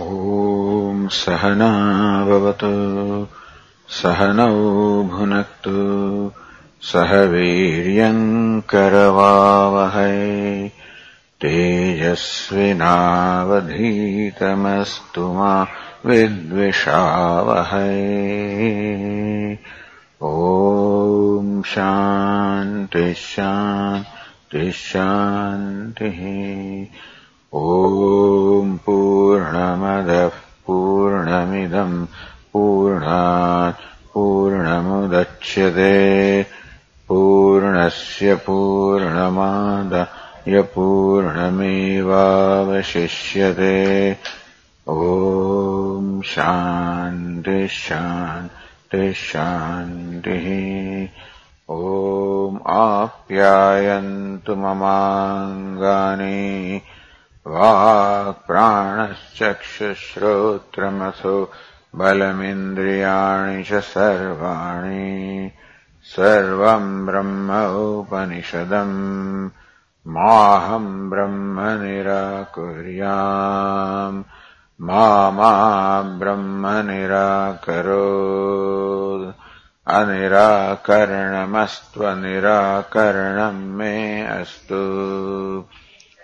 ॐ सहनाववतु सहनौ भुनक्तु सह वीर्यङ्करवावहै तेजस्विनावधीतमस्तु मा विद्विषावहै। ॐ शान्तिः शान्तिः ॐ पूर्णमदः पूर्णमिदम् पूर्णात् पूर्णमुदच्यते पूर्णस्य पूर्णमादाय पूर्णमेवावशिष्यते। ॐ शान्तिः शान्तिः शान्तिः। ॐ आप्यायन्तु ममाङ्गानि वाक्प्राणश्चक्षुश्रोत्रमथो बलमिन्द्रियाणि च सर्वाणि सर्वम् ब्रह्म उपनिषदम् माहम् ब्रह्म निराकुर्याम् मा मा ब्रह्म निराकरोत् अनिराकरणमस्त्वनिराकरणम् मे अस्तु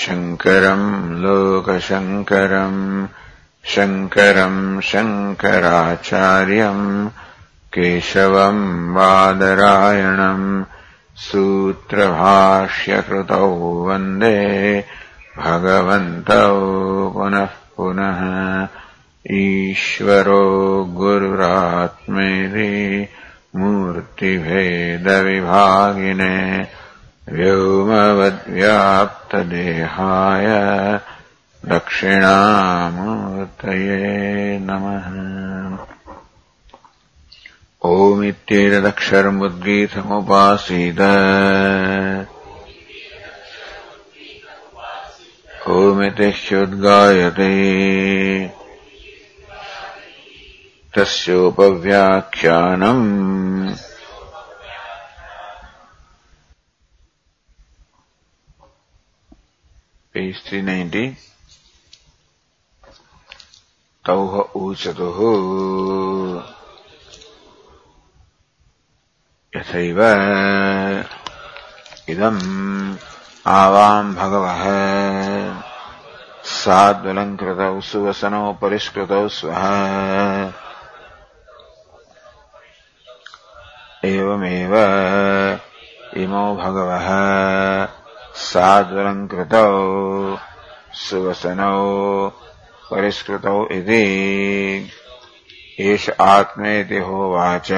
शङ्करम् लोकशङ्करम् शङ्करम् शङ्कराचार्यम् केशवम् बादरायणम् सूत्रभाष्यकृतौ वन्दे भगवन्तौ पुनः पुनः। ईश्वरो गुरुरात्मेति मूर्तिभेदविभागिने व्योमवद्व्याप्तदेहाय दक्षिणामूर्तये नमः। ओमित्येन दक्षर्मद्गीथमुपासीद ओमितिश्चोद्गायते। तस्योपव्याख्यानम्। Page 390 तौह ऊचतुः यथैव इदम् आवाम् भगवः साद्वलङ्कृतौ सुवसनौ परिष्कृतौ स्वः एवमेव इमौ भगवः साद्वलङ्कृतौ सुवसनौ, परिष्कृतौ इति। एष आत्मेति होवाच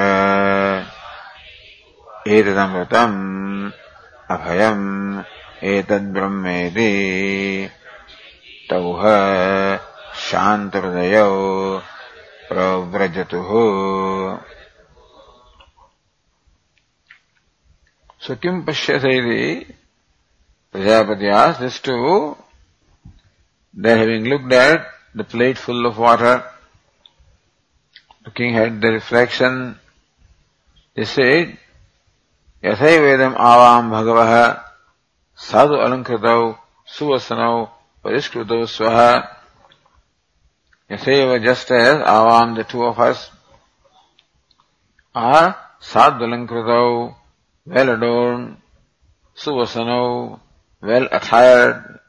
एतदमृतम् अभयम् एतद्ब्रह्मेति तौह शान्तहृदयौ प्रव्रजतुः। So kim pashyasayati Prajapati asked this to they having looked at the plate full of water, looking at the reflection, they said, Yathai Vedam avam bhagavaha sadhu alankritau suvasanau parishkrutau swaha Yathaiva just as avam, the two of us, are sadhu alankritau well adorned, suvasano, well attired,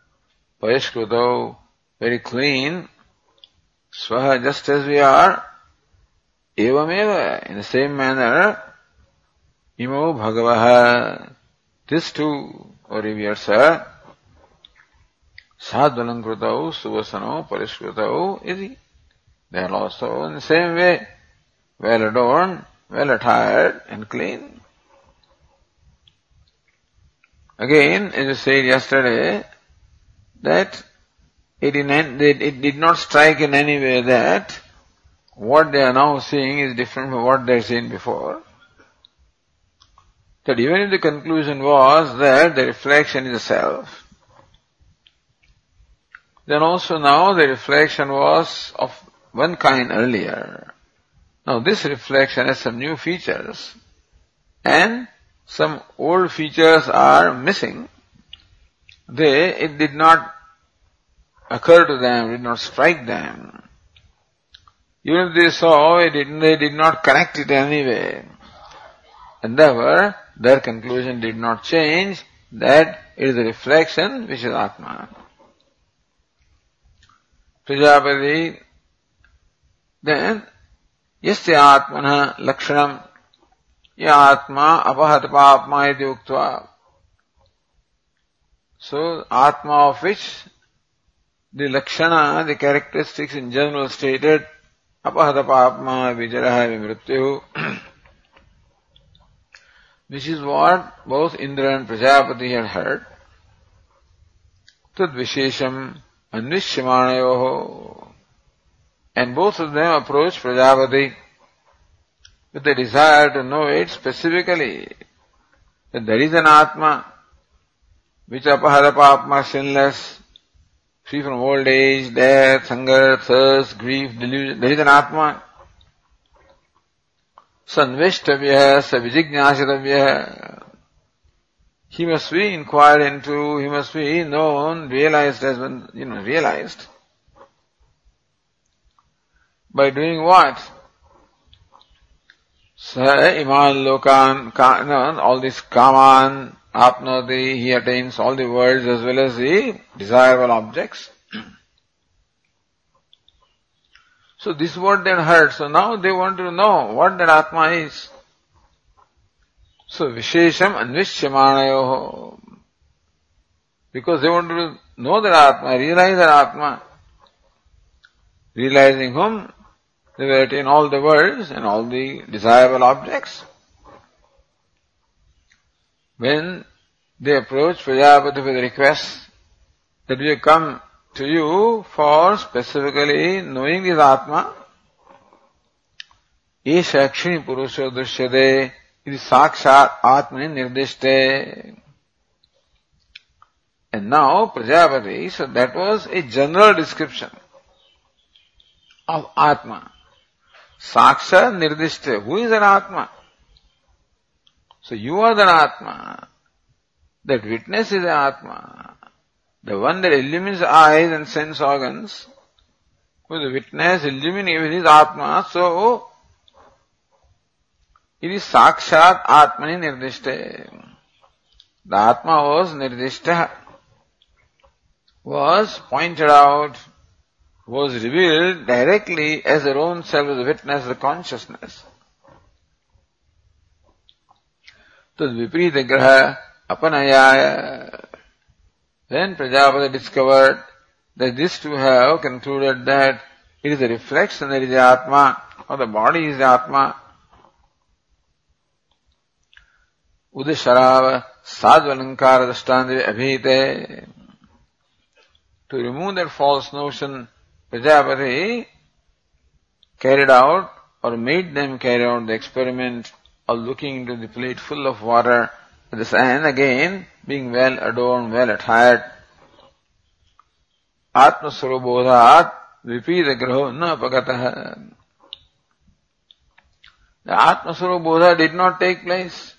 parishkruto, very clean, swaha just as we are, evameva, in the same manner, imo bhagavaha, this too, or reversed, sadhalankritau, suvasano, parishkrutau, iti. They are also in the same way, well adorned, well attired and clean. Again, as I said yesterday, that it, in, it did not strike in any way that what they are now seeing is different from what they had seen before. That even if the conclusion was that the reflection is a self, then also now the reflection was of one kind earlier. Now this reflection has some new features and some old features are missing. They, it did not occur to them, did not strike them. Even if they saw, it did, they did not correct it anyway. And therefore, their conclusion did not change that it is a reflection which is Atman. Prajapati, then, yasya Atmana lakshanam ये आत्मा अपहत पापमा यदि उक्त so atma of which the lakshana the characteristics in general stated अपहत पापमा विजरह विमृत्यु। Which is what both Indra and Prajapati and heard तद विशेषम अन्विष्यमाण and both of approach Prajapati with the desire to know it specifically, that there is an Atma, which apahara papma sinless, free from old age, death, hunger, thirst, grief, delusion. There is an Atma. Sanveshtavya, Savijignyasitavya. He must be inquired into, he must be known, realized as one, you know, realized. By doing what? Sa iman lokan, all this kaman, apnoti, he attains all the worlds as well as the desirable objects. So this word they heard. So now they want to know what that Atma is. So Vishesham Anvishyamanayoho. Because they want to know that Atma, realize that Atma. Realizing whom they will attain all the words and all the desirable objects. When they approach Prajapati with a request that we come to you for specifically knowing this Atma, एष अक्षिणी पुरुषो दृश्यते इति साक्षात आत्मनि निर्दिष्टे And now Prajapati, so that was a general description of Atma. साक्ष निर्दिष्ट who. Is an आत्मा so you are दन आत्मा that witness is a atma the one that illumines eyes and sense organs whose witness illumine with is atma so it is साक्षात आत्मनि निर्दिष्ट the atma was निर्दिष्ट was pointed out was revealed directly as their own self, as a witness, the consciousness. Tad vipreet graha apanayaya. Then Prajapati discovered that these two have concluded that it is a reflection that is the Atma, or the body is the Atma. Udasharav sadvalankara dastandri abhite. To remove that false notion Prajapati carried out or made them carry out the experiment of looking into the plate full of water with the and again, being well adorned, well attired, Atma Surabodhat Vipita Graho Na Pagataha. The Atmasurubodha did not take place.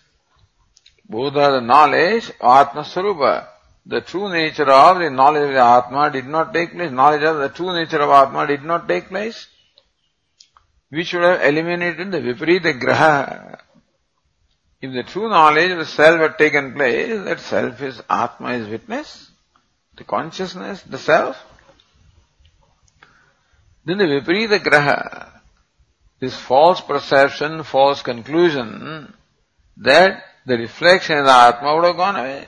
Bodha, the knowledge, Atma Surupa, the true nature of the knowledge of the Atma did not take place. Knowledge of the true nature of Atma did not take place. We should have eliminated the Viparita Graha. If the true knowledge of the self had taken place, that self is Atma is witness, the consciousness, the self. Then the Viparita Graha, this false perception, false conclusion that the reflection of the Atma would have gone away.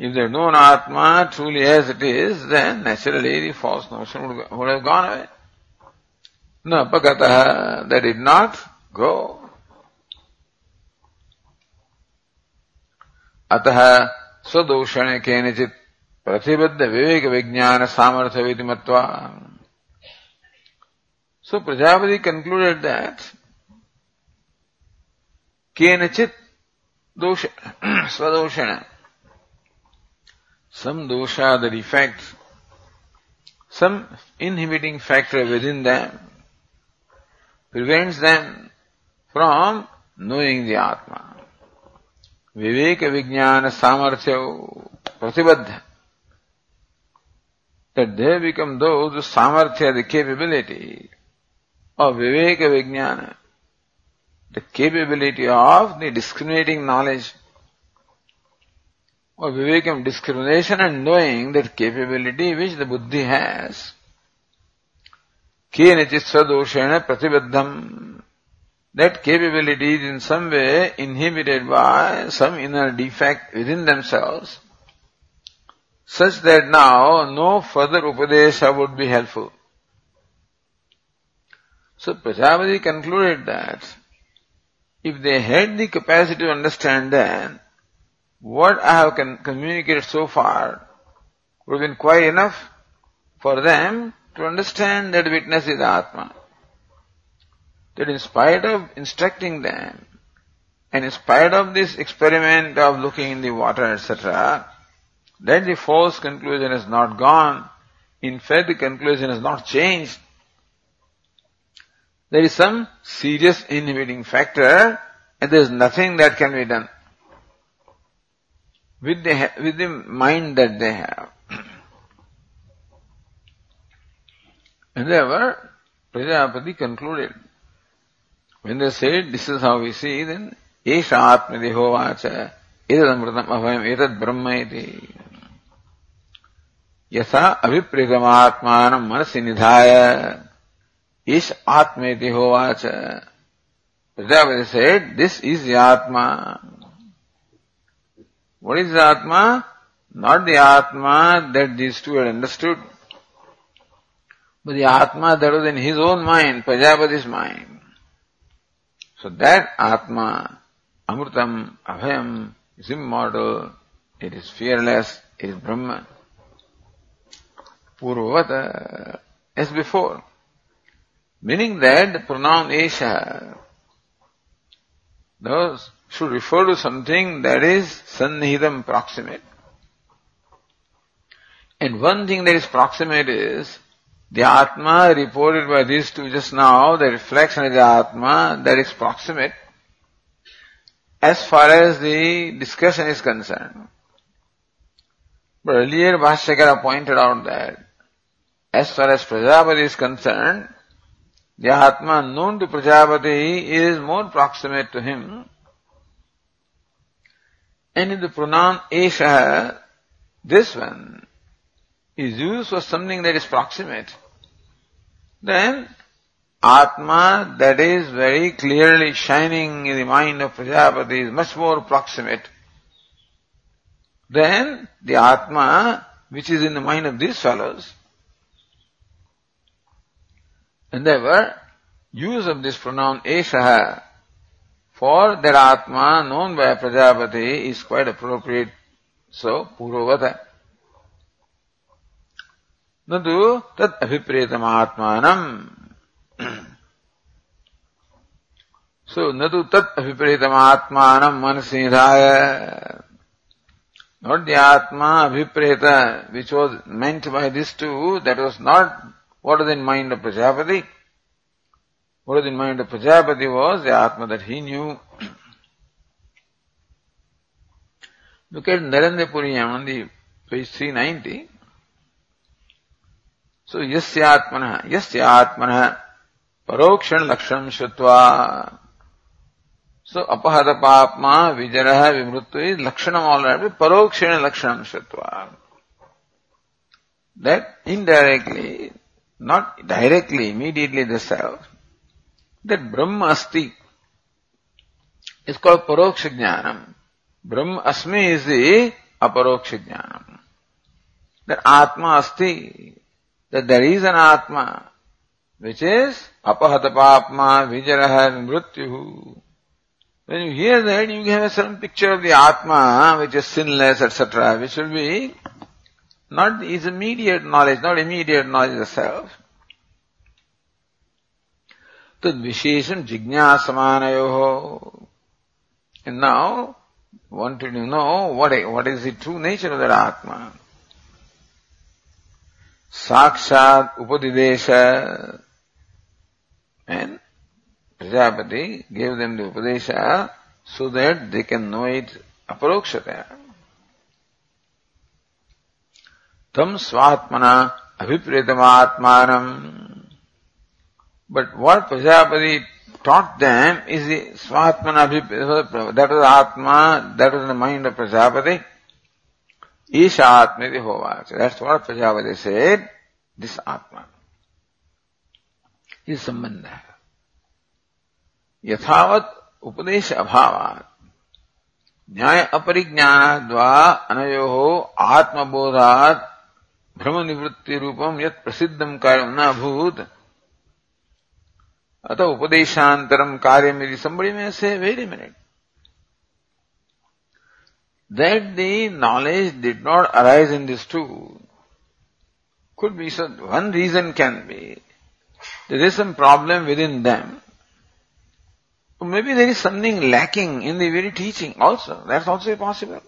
If they had known Atma truly as it is, then naturally the false notion would have gone away. No, Pagataha, that did not go. अतः स्वदूषण केनचित प्रतिबद्ध विवेक विज्ञान सामर्थ्य मत्वा So Prajapati concluded that Kenachit dosha, svadoshana. some dosha, the defect, some inhibiting factor within them prevents them from knowing the Atma. Viveka Vijnana Samarthya Pratibadha. That they become those who samarthya, the capability of Viveka Vijnana, the capability of the discriminating knowledge or Vivekam discrimination and knowing that capability which the buddhi has. Sadoshena pratibaddham. That capability is in some way inhibited by some inner defect within themselves, such that now no further upadesha would be helpful. So Prajapati concluded that if they had the capacity to understand then, what I have con- communicated so far would have been quite enough for them to understand that witness is Atma. That in spite of instructing them, and in spite of this experiment of looking in the water, etc., that the false conclusion has not gone. In fact, the conclusion has not changed. There is some serious inhibiting factor and there is nothing that can be done with the, with the mind that they have. and therefore, Prajapati concluded. When they said, this is how we see, then, Esha Atmadeho Vacha, Etadamritam Abhayam, Etad Brahma iti. यथा अभिप्रेतमात्मान मनसि निधाय इस आत्मेति होवाच Prajapati said this is the atma what is the atma? Not the atma that these two had understood but the atma that was in his own mind prajapati's mind. So that atma amrutam abhayam is immortal it is fearless it is brahman. Purvata, as before. Meaning that the pronoun Esha those should refer to something that is sannihidam proximate. And one thing that is proximate is the Atma reported by these two just now, the reflection of the Atma that is proximate as far as the discussion is concerned. But earlier Bhashyakara pointed out that as far as Prajapati is concerned, the Atma known to Prajapati is more proximate to him. And in the pronoun Esha, this one is used for something that is proximate. Then Atma that is very clearly shining in the mind of Prajapati is much more proximate than the Atma which is in the mind of these fellows. And therefore, use of this pronoun Eshaha for that Atma known by Prajapati is quite appropriate. So, Purvata. Nadu tat abhipretam atmanam. so, nadu tat abhipretam atmanam manasidhaya. Not the Atma abhipreta which was meant by these two, that was not what was in mind of Prajapati? What was in mind of Prajapati was the Atma that he knew. Look at Narendra Puriyam on the page 390. So, yasya atmana, yasya atmana, parokshan lakshanam shutva. So, apahata papma, vijaraha, vimrutva is lakshanam already, parokshan lakshanam shutva. That indirectly not directly, immediately the self, that Brahma Asti is called Paroksha Jnanam. Brahma Asmi is the Aparoksha Jnanam. That Atma Asti, that there is an Atma, which is Apahata Papma Vijaraha Mrityu. When you hear that, you have a certain picture of the Atma, which is sinless, etc., which will be not is immediate knowledge, not immediate knowledge of self. तो विशेषण जिज्ञासमान now wanted you know what what is it true nature of atma साक्षात उपदिदेश and Prajapati gave them the upadesha so that they can know it अपरोक्षतया तम स्वात्मना अभिप्रेतमात्मानम् But what Prajapati taught them is the abhipretam. That was Atma, that was the mind of Prajapati. Isha Atmeti Hovach. That's what Prajapati said, this Atma. Is Sambandha. यथावत उपदेश अभावात न्याय अपरिज्ञान द्वा अनयो आत्मबोधात भ्रम निवृत्ति रूपम यत प्रसिद्धम कार्य न अभूत अतः उपदेशांतरम कार्य मेरी संबड़ी में से very minute that the knowledge did not arise in this too could be so one reason can be there is some problem within them maybe there is something lacking in the very teaching also that's also possible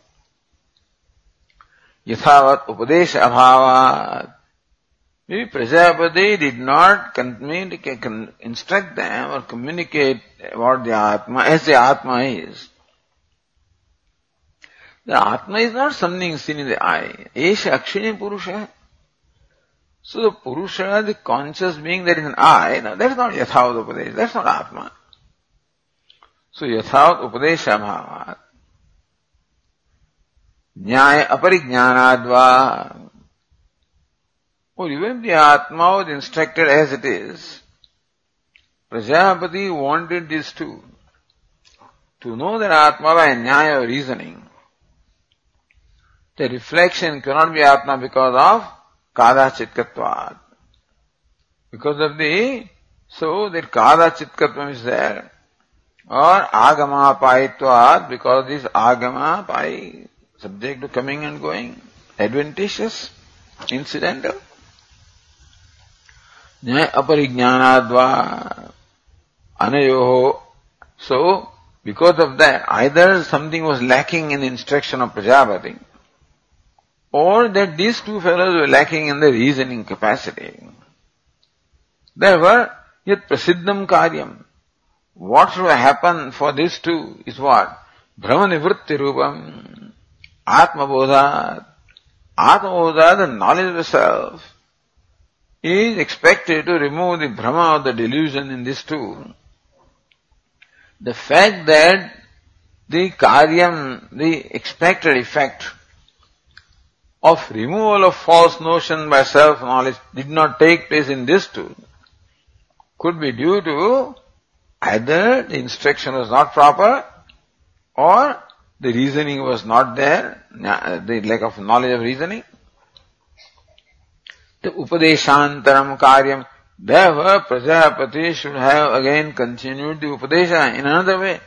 यथावत उपदेश अभाव Maybe Prajapati did not instruct them or communicate about the Atma as the Atma is. The Atma is not something seen in the eye. Esha Akshini Purusha. So the Purusha, the conscious being that is an eye, now that is not Yathavat Upadesh, that's not Atma. So Yathavat Upadesha Bhavat. न्याय अपरिज्ञानाद्वा or even the Atma was instructed as it is, Prajapati wanted this too. To know that Atma by Nyaya reasoning. The reflection cannot be Atma because of Kada Chitkatvat. Because of the, so that Kada Chitkatvam is there. Or Agama Paitvat because this Agama Pai subject to coming and going, adventitious, incidental. न aparignanadva anayoho. So, because of that, either something was lacking in instruction of Prajapati, or that these two fellows were lacking in the reasoning capacity. there were yet prasiddham karyam. What will happen for this two is what? Bhramanivritti rupam. Atmabodhat. Atmabodhat, the knowledge of the self is expected to remove the Bhrama of the delusion in this too. The fact that the karyam, the expected effect of removal of false notion by self-knowledge did not take place in this too, could be due to either the instruction was not proper or the reasoning was not there, the lack of knowledge of reasoning. The Upadeshantaram Karyam, therefore Prajapati should have again continued the Upadesha in another way.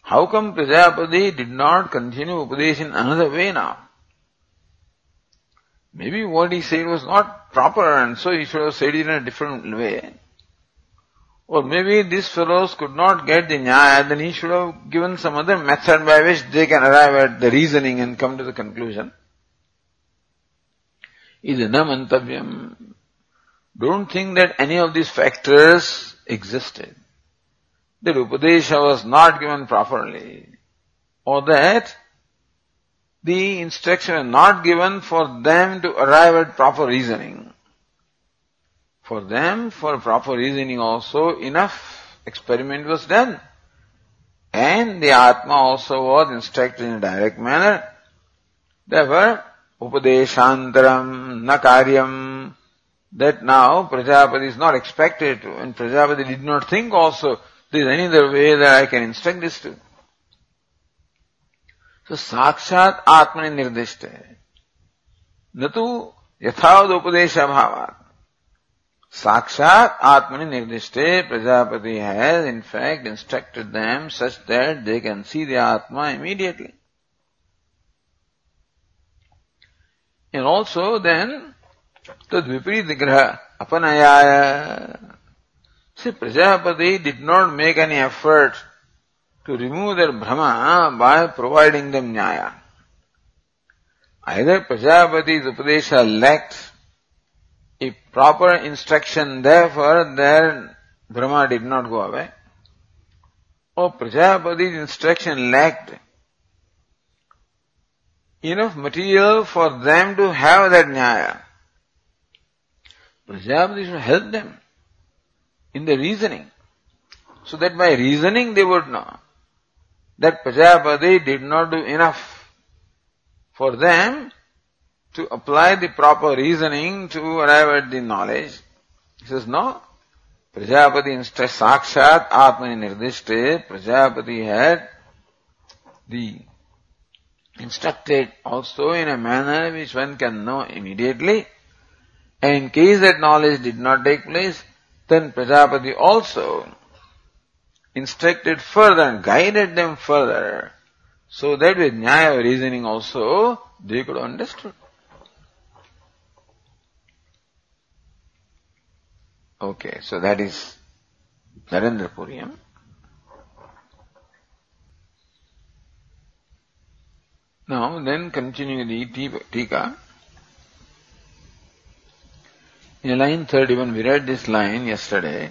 How come Prajapati did not continue Upadesha in another way now? Maybe what he said was not proper and so he should have said it in a different way. Or maybe these fellows could not get the nyaya, then he should have given some other method by which they can arrive at the reasoning and come to the conclusion. Idana mantavyam. Don't think that any of these factors existed. That Upadesha was not given properly. Or that the instruction was not given for them to arrive at proper reasoning. For them, for proper reasoning also, enough experiment was done. And the Atma also was instructed in a direct manner. Therefore, Upadeshantaram na karyam, that now Prajapati is not expected to, and Prajapati did not think also there is any other way that I can instruct this to. So sakshat atmani nirdishte. Natu yathavad upadesha bhavat. Sakshat Atmani Nirdishte Prajapati has in fact instructed them such that they can see the Atma immediately. And also then Tad Viparita Graha Apanayaya See, Prajapati did not make any effort to remove their Bhrama by providing them Nyaya. Either Prajapati's Upadesha lacked a proper instruction, therefore their Bhrama did not go away, or Prajapati's instruction lacked enough material for them to have that Nyaya. Prajapati should help them in the reasoning, so that by reasoning they would know that Prajapati did not do enough for them to apply the proper reasoning to arrive at the knowledge. He says, no. Prajapati instead sakshat atmani nirdishte, Prajapati had the instructed also in a manner which one can know immediately. And in case that knowledge did not take place, then Prajapati also instructed further and guided them further so that with Nyaya reasoning also they could understand. Okay, so that is Narendra Puriyam. Now, then continuing the Tika. In line 31, we read this line yesterday.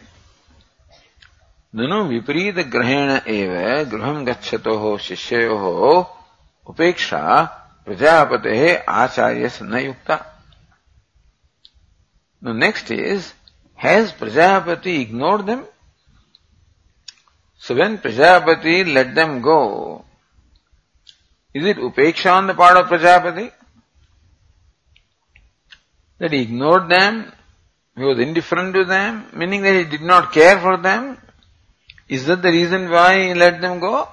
ननु विपरीत ग्रहेण एव गृहं गच्छतोः शिष्ययोः उपेक्षा प्रजापतेः आचार्यस्य न युक्ता The next is, has Prajapati ignored them? So when Prajapati let them go, is it upeksha on the part of Prajapati? That he ignored them, he was indifferent to them, meaning that he did not care for them, is that the reason why he let them go?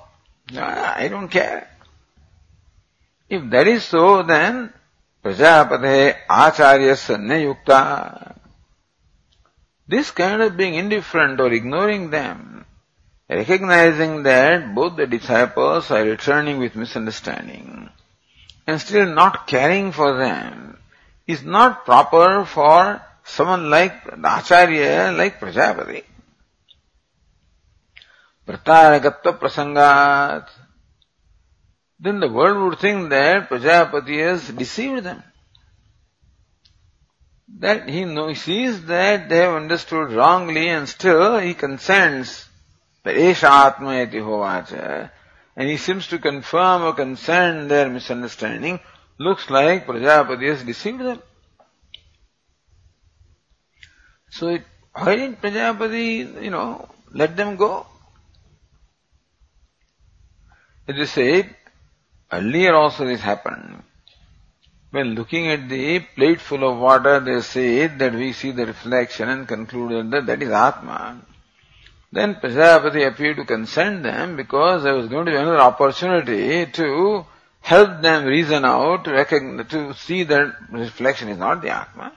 No, I don't care. If that is so, then Prajapate Acharyasya Yukta. This kind of being indifferent or ignoring them, recognizing that both the disciples are returning with misunderstanding and still not caring for them, is not proper for someone like the Acharya, like Prajapati. Pratarakatva prasangat. Then the world would think that Prajapati has deceived them. That he knows, sees that they have understood wrongly and still he consents that Esha Atma eti hovacha. And he seems to confirm or consent their misunderstanding. Looks like Prajapati has deceived them. So it, why didn't Prajapati, you know, let them go? It is said, earlier also this happened. When looking at the plate full of water, they say that we see the reflection and conclude that that is Atma. Then Prajapati appeared to consent them because there was going to be another opportunity to help them reason out, to recognize, to see that reflection is not the Atma.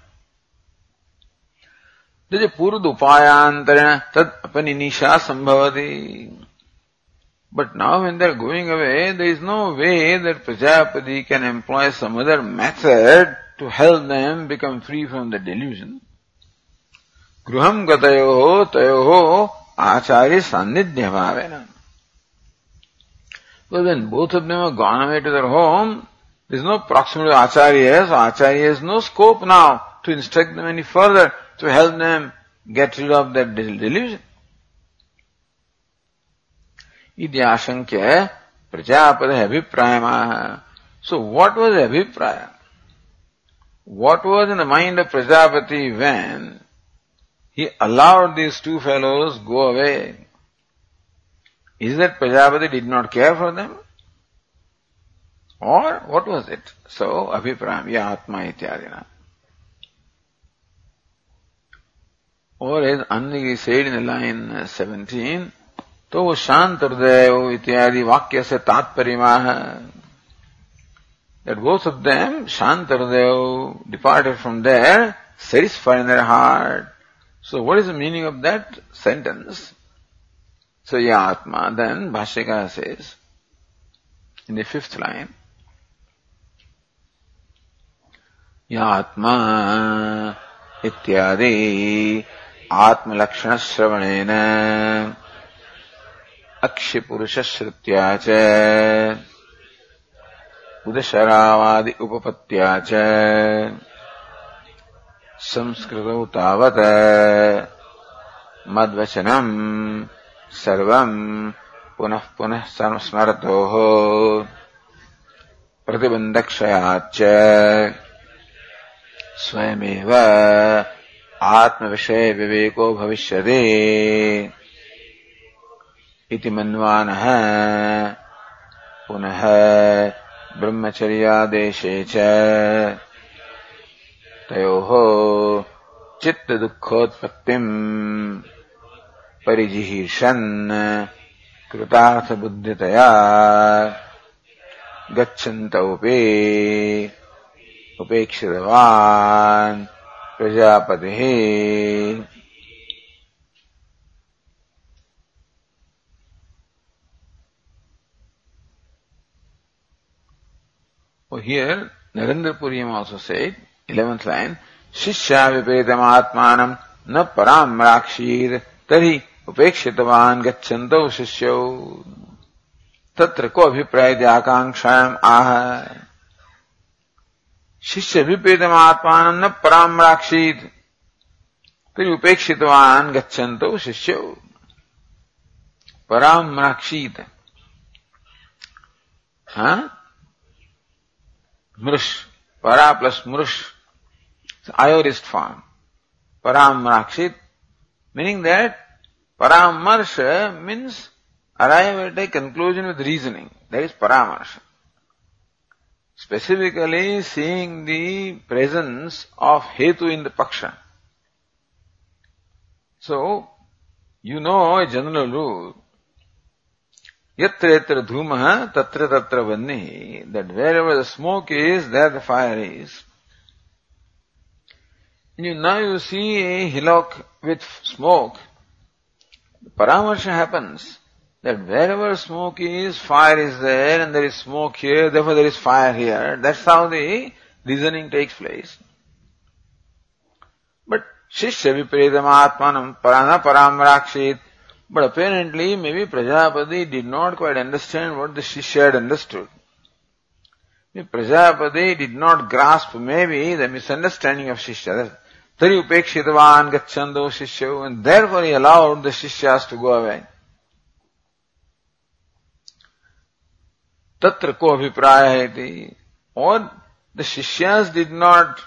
पूर्व उपायांतरेण तद अपनिनिशा संभवती but now when they are going away, there is no way that Prajapati can employ some other method to help them become free from the delusion. Gruham gatayoho tayoho there is no proximity to Acharya, so Acharya has no scope now to instruct them any further, to help them get rid of that delusion. इति आशंक्य प्रजापद अभिप्राय so what was abhipraya what was in the mind of Prajapati when he allowed these two fellows go away? Is that Prajapati did not care for them? Or what was it? So, Abhiprayam, ya Atma ityadina. Or as Annagi said in the line 17, तो वो शांत हृदय इत्यादि वाक्य से तात्पर्य है that both of them, Shantardev, departed from there, satisfied in their heart. So what is the meaning of that sentence? So Yatma, then Bhashyaka says, in the fifth line, Yatma ityadi आत्मलक्षणश्रवणेन अक्षिपुरुषश्रुत्या च उदशरावादि उपपत्त्या च संस्कृतौ तावत् मद्वचनम् सर्वम् पुनः पुनः स्मरतोः प्रतिबन्धक्षयाच्च स्वयमेव आत्मविषयविवेको भविष्यति इति मन्वानः पुनः ब्रह्मचर्यादेशे च तयोः चित्तदुःखोत्पत्तिम् परिजिहीर्षन् कृतार्थबुद्धितया गच्छन्तौपि उपेक्षितवान् प्रजापतिः। Here, Narendra Puriyam also said, eleventh line शिष्या विपेतमात्मान न परामराक्षीर तरी उपेक्षितवान गच्छन्तौ शिष्यो तत्र को अभिप्राय आकांक्षा आह शिष्य अभिपेतमात्मान न परामराक्षीर तरी उपेक्षित गच्छन्तौ शिष्यौ परामराक्षीत हाँ मृष परा प्लस मृष Aorist form. Paramrakshit. Meaning that Paramarsha means arrive at a conclusion with reasoning. That is Paramarsha. Specifically seeing the presence of Hetu in the Paksha. So, you know a general rule Yatra yatra dhumah tatra tatra vanni, that wherever the smoke is, there the fire is. You, now you see a hillock with smoke. The paramarsha happens that wherever smoke is, fire is there, and there is smoke here, therefore there is fire here. That's how the reasoning takes place. But shishya viparidam atmanam parana paramrakshit but apparently, maybe Prajapati did not quite understand what the Shishya had understood. Maybe Prajapati did not grasp maybe the misunderstanding of Shishya. Tari upekshitavan gacchando Shishya, and therefore he allowed the Shishyas to go away. Tatra ko abhipraya Or the Shishyas did not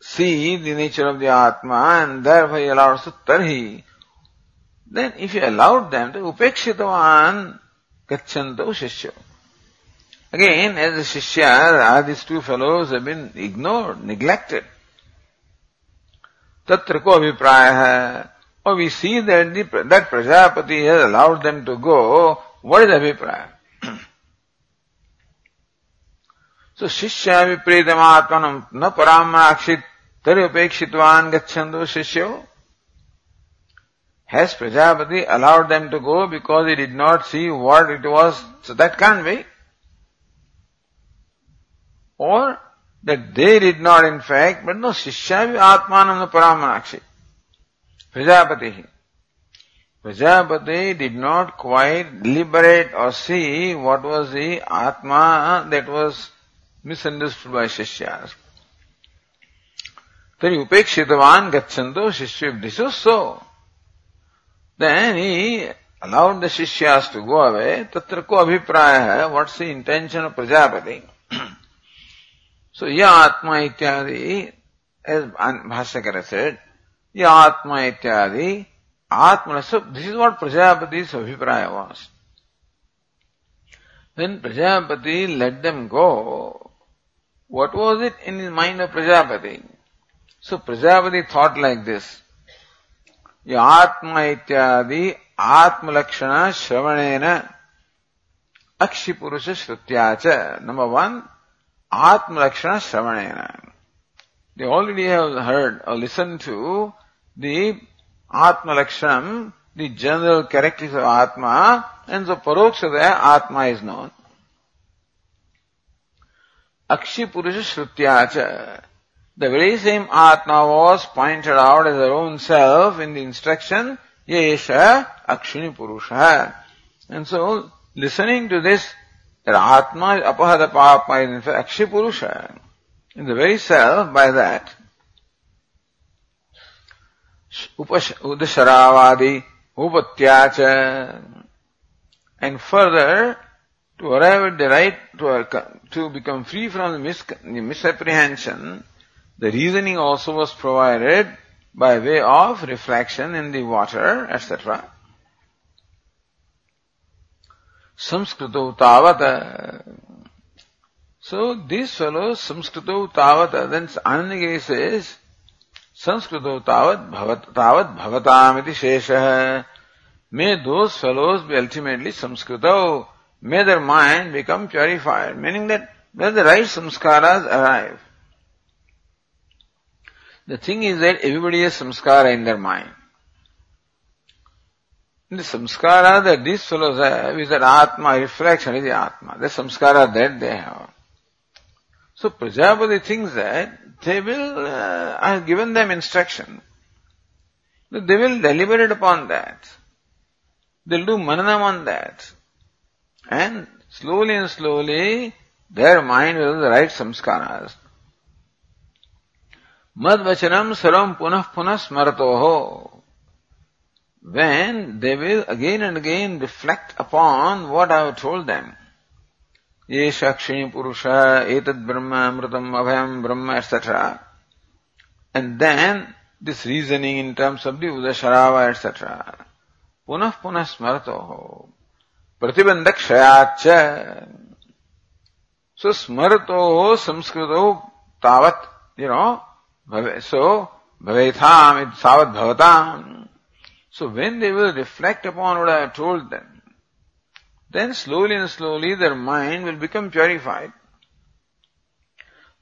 see the nature of the Atma and therefore he allowed so tarhi then if you allowed them to upekshitavan gachanto shishya. Again, as a shishya, these two fellows have been ignored, neglected. Tatra ko abhipraya Or we see that the, that Prajapati has allowed them to go. What is abhipraya? so shishya vipretam na param tari upekshitvan gachanto shishyo. Has Prajapati allowed them to go because he did not see what it was? So that can't be. Or that they did not in fact, but no, Shishyavi Atmanam Paramanakshi. Prajapati. Prajapati did not quite deliberate or see what was the Atma that was misunderstood by Shishyas. गच्छन्तो शिष्य this was so. Then he allowed the Shishyas to go away. Tatra ko abhipraya hai. What's the intention of Prajapati? Ya atma ityadi, as Bhashyakara said, ya atma ityadi, atma, so this is what Prajapati's abhipraya was. When Prajapati let them go, what was it in the mind of Prajapati? So Prajapati thought like this. ये आत्मा इत्यादि आत्मलक्षण श्रवणेन अक्षि पुरुष श्रुत्याच number one Atmalakshana Shravanena. They already have heard or listened to the Atmalakshanam, the general characteristics of Atma, and so Paroksha there, Atma is known. Akshi Purusha Shrutyacha. The very same Atma was pointed out as our own self in the instruction, Yesha Akshini Purusha. And so, listening to this that Atma is Apahata Papma is in fact Akshi Purusha. In the very self, by that, Udasharavadi, Upatyacha, and further, to arrive at the right, to, to become free from the, mis- the misapprehension, the reasoning also was provided by way of reflection in the water, etc. संस्कृत तावत so this fellow Sanskrit तावत आनंद से संस्कृत तावत भवताम शेष। May though fellows be ultimately Sanskrit. May their mind become purified meaning that may the right samskara arrive the thing is that everybody is samskara in their mind The samskara that these fellows have is that Atma, reflection is the Atma. The samskara that they have. So Prajapati thinks that they will, uh, I have given them instruction. They will deliberate upon that. They'll do mananam on that. And slowly and slowly, their mind will right samskaras. Madvachanam saram punah punah smratoho. When they will again and again reflect upon what I have told them. Ye shakshini purusha, etad brahma, amritam, abhayam, brahma, etc. And then this reasoning in terms of the udasharava, etc. Punah punah smratoho. Pratibandha kshayacha. So smratoho samskrito tavat, you know, so, bhavetam, savat bhavatam. So when they will reflect upon what I have told them, then slowly and slowly their mind will become purified.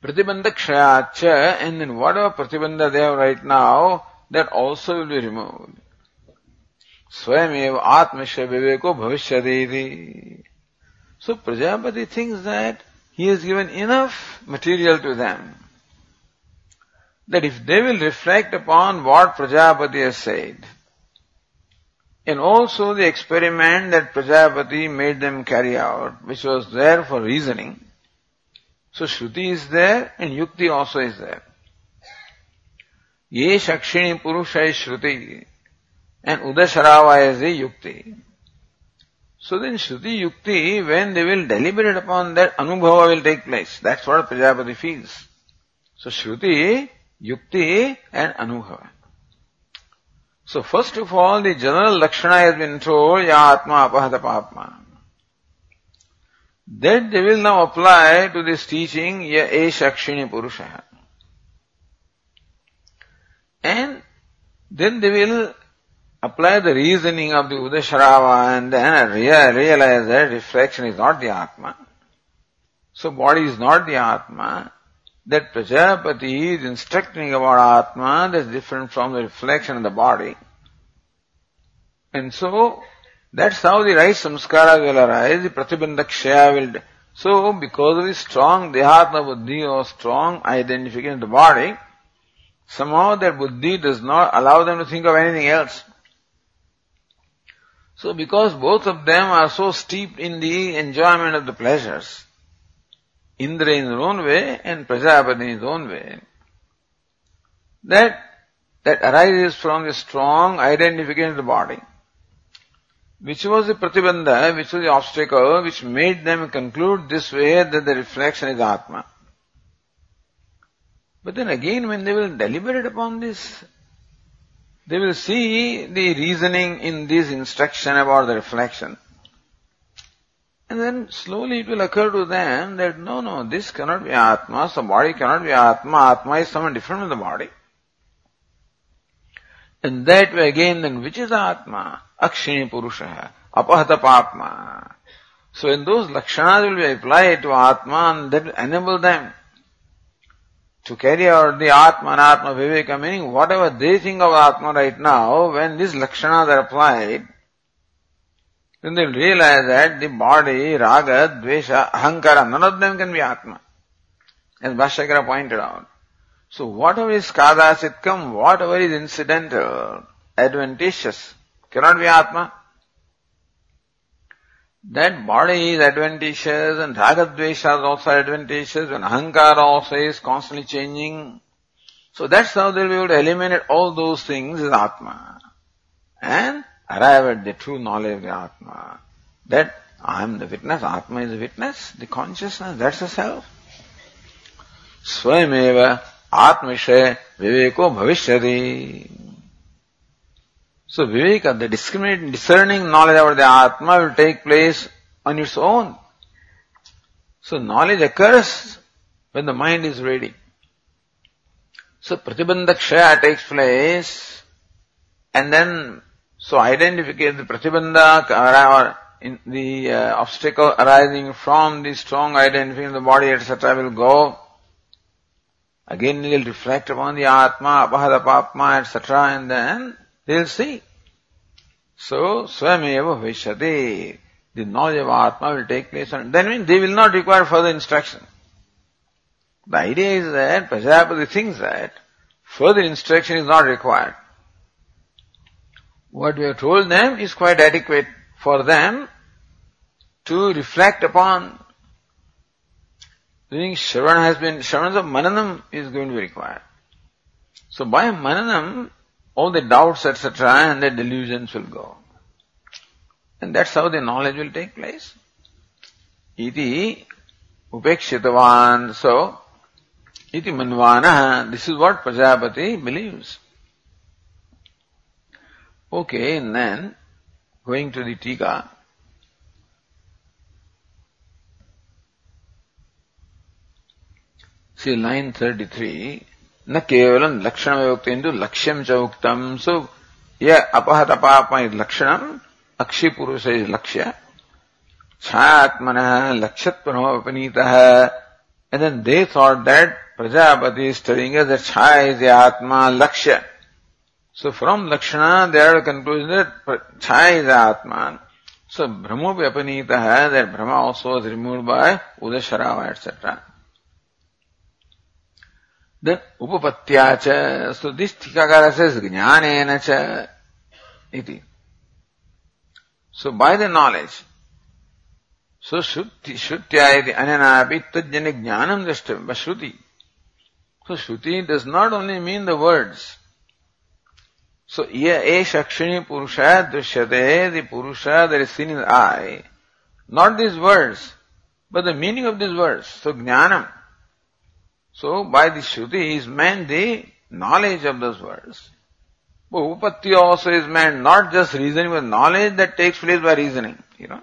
Pratibandha kshayacha, and then whatever pratibandha they have right now, that also will be removed. Swayam atmasya viveko bhavishyadeti. So Prajapati thinks that he has given enough material to them that if they will reflect upon what Prajapati has said, and also the experiment that Prajapati made them carry out, which was there for reasoning, so Shruti is there and Yukti also is there. Ye Shakshini Purusha is Shruti and Udasharava is the Yukti. So then Shruti Yukti, when they will deliberate upon that, Anubhava will take place. That's what Prajapati feels. So Shruti Yukti and Anubhava. So first of all, the general Lakshana has been told, Ya Atma Apahata Papma. That they will now apply to this teaching, Ya Eshakshini Purusha. And then they will apply the reasoning of the Udasharava and then realize that reflection is not the Atma. So body is not the Atma that Prajapati is instructing about Atma that's different from the reflection of the body. And so, that's how the right samskara will arise, the pratibandakshaya will, so because of the strong dehatma buddhi or strong identification of the body, somehow that buddhi does not allow them to think of anything else. So because both of them are so steeped in the enjoyment of the pleasures, Indra in his own way and Prajapati in his own way. That, that arises from the strong identification of the body. Which was the pratibandha, which was the obstacle, which made them conclude this way that the reflection is Atma. But then again, when they will deliberate upon this, they will see the reasoning in this instruction about the reflection. And then slowly it will occur to them that no, no, this cannot be Atma, so body cannot be Atma, Atma is someone different from the body. And that way again then which is Atma? Akshini Purusha, Apahata Papma. So in those lakshanas will be applied to Atma and that will enable them to carry out the Atma and Atma Viveka, meaning whatever they think of Atma right now, when these lakshanas are applied, then they'll realize that the body, raga, dvesha, ahankara, none of them can be Atma. As Bhashyakara pointed out. So whatever is kadasitkam, whatever is incidental, adventitious, cannot be Atma. That body is adventitious and ragadvesha is also adventitious and ahankara also is constantly changing. So that's how they'll be able to eliminate all those things as Atma. And arrive at the true knowledge of the Atma. That I am the witness, Atma is the witness, the consciousness, that's the self. Swayameva Atmishaya Viveko Bhavishyati. So Viveka, the discriminating, discerning knowledge about the Atma will take place on its own. So knowledge occurs when the mind is ready. So Pratibandha takes place and then so identification, the Pratibandha or the uh, obstacle arising from the strong identification of the body etc. will go Again they'll reflect upon the Atma, Apahadapapma, etc. and then they'll see. So, Swameva Vishati, the knowledge of Atma will take place and then they will not require further instruction. The idea is that Prajapati thinks that further instruction is not required. What we have told them is quite adequate for them to reflect upon Meaning Shravana has been, Shravana of Mananam is going to be required. So by Mananam, all the doubts, etc., and the delusions will go. And that's how the knowledge will take place. Iti upekshitavan. So, iti manvana. This is what Prajapati believes. Okay, and then going to the Tika. See line 33. न केवलं लक्षणमेव उक्तं तु लक्ष्यं च उक्तं सो य अपहत पाप इति लक्षणम् अक्षिपुरुष इति लक्ष्य छायात्मनः लक्ष्यत्वनमपनीतः and then they that that Prajapati stirring the छाया इति आत्मा लक्ष्य So from Lakshana, they are conclusion that Chaya is Atman. So Brahma Vyapanita that Brahma also was removed by Udasharava, etc. Then upapatya. So this Tikakara says jnanena cha iti. So by the knowledge. So shruti, shrutya iti ananapi tajjani jnanam drashtam. But shruti. So shruti does not only mean the words. So ye e shakshini purusha drishyate, the purusha that is seen in the eye. Not these words, but the meaning of these words. So jnanam. So by the Shruti is meant the knowledge of those words. But Upatti also is meant not just reasoning, but knowledge that takes place by reasoning, you know.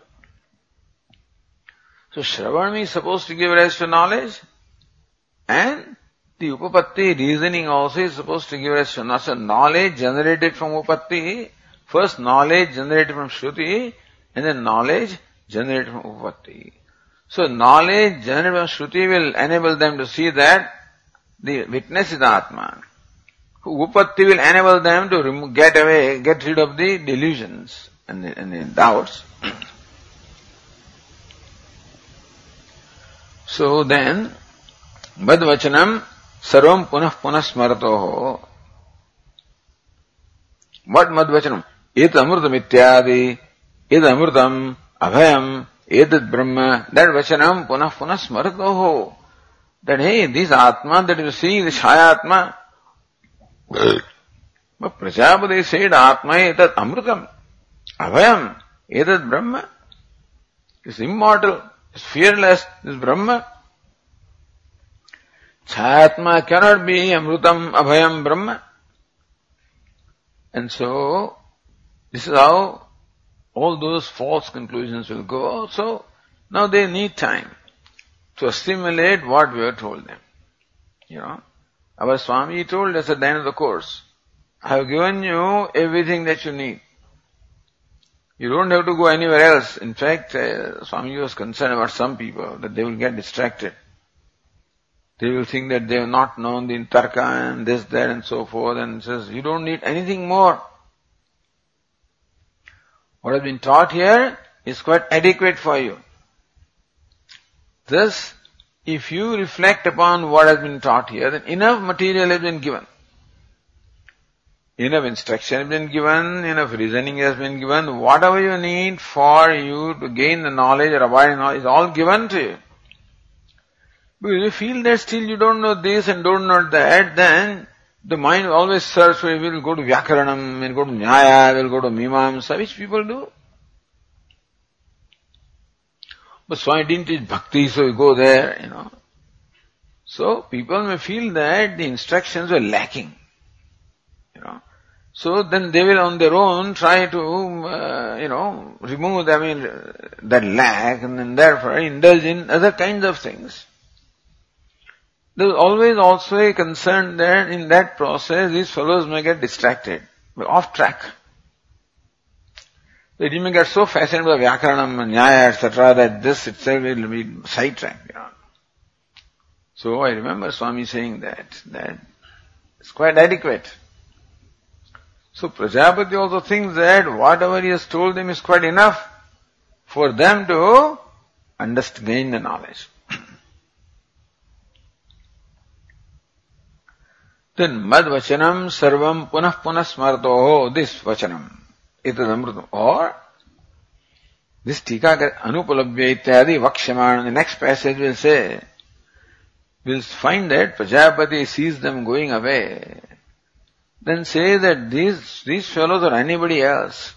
So Shravan is supposed to give rise to knowledge and the Upapatti reasoning also is supposed to give us. So knowledge generated from Upatti, first knowledge generated from Shruti and then knowledge generated from Upatti. So knowledge generated from Shruti will enable them to see that the witness is Atman. Upatti will enable them to get away, get rid of the delusions and the, and the doubts. so then, Madvachanam sarvam punah punah smarato What Madvachanam? It amrutam ityadi, it amrutam abhayam, Edat Brahma, that Vachanam punah punah smarato That hey, this Atma that you see, this Chayatma, but Prajapati said Atma etat amrutam, abhayam, etat Brahma. It's immortal, it's fearless, this Brahma. Chayatma cannot be amrutam, abhayam, Brahma. And so, this is how all those false conclusions will go. So now they need time to assimilate what we have told them. You know, our Swami told us at the end of the course, I have given you everything that you need. You don't have to go anywhere else. In fact, uh, Swami was concerned about some people that they will get distracted. They will think that they have not known the Tarka and this, that and so forth and says, you don't need anything more. What has been taught here is quite adequate for you. This if you reflect upon what has been taught here, then enough material has been given. Enough instruction has been given, enough reasoning has been given, whatever you need for you to gain the knowledge or avoid knowledge is all given to you. Because you feel that still you don't know this and don't know that, then the mind always search for, will go to Vyakaranam, we will go to Nyaya, we will go to Mimamsa, which people do. But Swami didn't teach bhakti, so you go there, you know. So people may feel that the instructions were lacking, you know. So then they will on their own try to, uh, you know, remove, I mean, that lack and then therefore indulge in other kinds of things. There is always also a concern that in that process these fellows may get distracted, off track. They may get so fascinated by Vyakaranam and Nyaya, etc., that this itself will be sidetracked. You know. So I remember Swami saying that, that it's quite adequate. So Prajapati also thinks that whatever he has told them is quite enough for them to understand, gain the knowledge. Then mad vachanam sarvam punah punah smarto this vachanam. Itadamrutam. Or this tika anupalabhya ityadi vakshaman. The next passage will say, will find that Prajapati sees them going away. Then say that these, these fellows or anybody else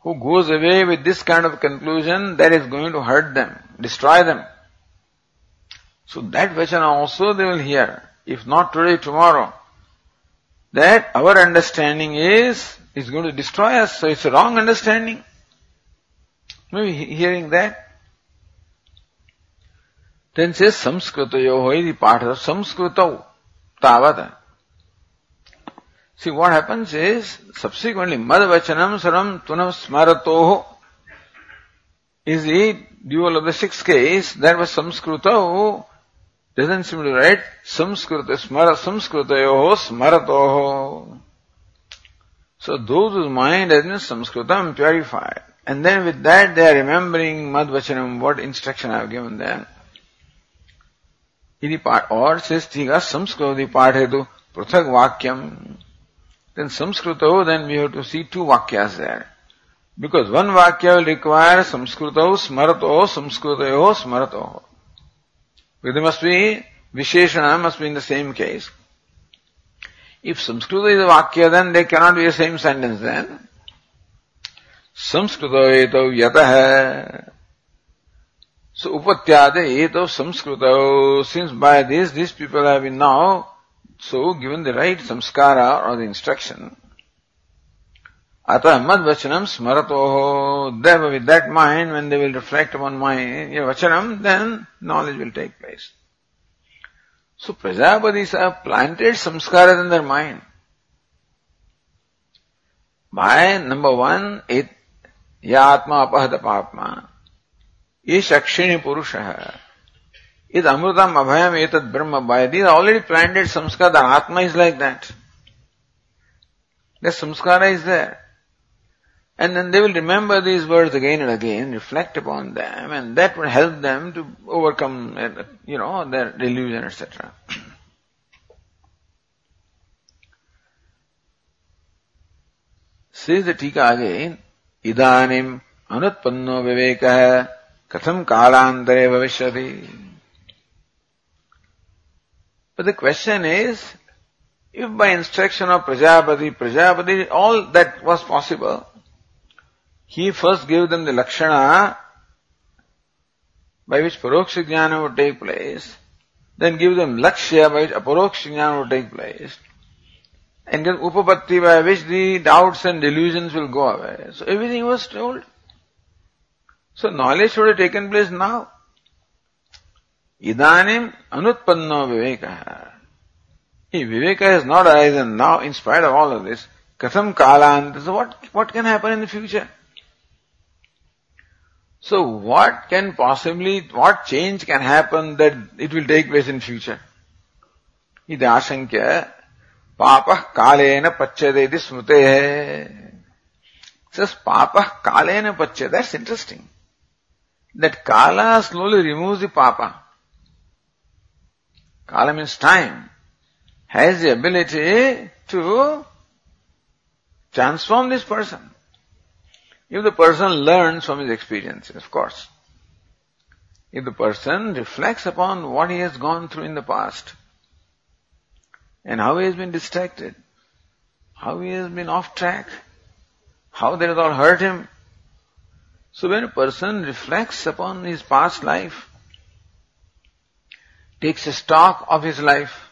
who goes away with this kind of conclusion, that is going to hurt them, destroy them. So that vachana also they will hear, if not today, tomorrow. That our understanding is is going to destroy us. So it's a wrong understanding. Maybe hearing that. Then says Samskritayo the part of Samskrita Tavata. See what happens is subsequently Madvachanam Saram Tunam Smarato is the dual of the sixth case. That was Samskrita doesn't seem to write Samskrita Smara Samskritayo Smarato. So those whose mind has been Samskritam purified. And then with that they are remembering Madvachanam, what instruction I have given them. Iti part, or says Tika Samskriti Pathetu Prathak Vakyam. Then Samskrito, then we have to see two Vakyas there. Because one Vakya will require Samskrito, Smarato, Samskritayo, Smarato. But there must be, Visheshana must be in the same case. If Sanskrit is a Vakya, then they cannot be the same sentence then. Samskrito eto yatah. So upatyade eto samskrito. Since by this, these people have been now so given the right samskara or the instruction. Atah mad vachanam smarato. Therefore with that mind, when they will reflect upon my vachanam, then knowledge will take place. So Prajapatis have planted samskaras in their mind. By number one, it यात्मा अपहत पापमा ये शक्षिणी पुरुष है id amrutam abhayam etad brahma by these are already planted samskara the atma is like that the samskara is there And then they will remember these words again and again, reflect upon them, and that will help them to overcome, you know, their delusion, etc. Says the Tika again, Idanim anutpanno vivekah katham kalantare bhavishyati. But the question is, if by instruction of Prajapati, Prajapati, all that was possible, he first gave them the lakshana by which paroksha jnana would take place, then give them lakshya by which aparoksha jnana would take place, and then upapatti by which the doubts and delusions will go away. So everything was told. So knowledge should have taken place now. Idanim anutpanno viveka. If viveka has not arisen now, in spite of all of this, katham kalant, so what, what can happen in the future? So what can possibly, what change can happen that it will take place in future? ఇది ఆశంక్య పాప కాలేన పచ్చదే ఇది స్మృతే says papa kalena pachya. That's interesting. That kala slowly removes the papa. Kala means time. Has the ability to transform this person. If the person learns from his experiences, of course. If the person reflects upon what he has gone through in the past and how he has been distracted, how he has been off track, how that has all hurt him. So when a person reflects upon his past life, takes a stock of his life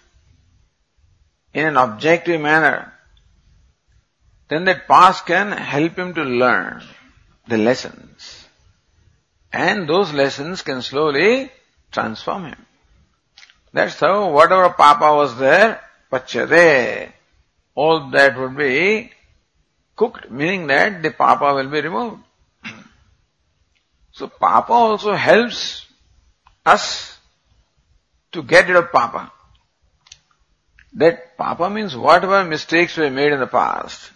in an objective manner, then that past can help him to learn the lessons. And those lessons can slowly transform him. That's how whatever papa was there, pachade, all that would be cooked, meaning that the papa will be removed. So papa also helps us to get rid of papa. That papa means whatever mistakes we made in the past,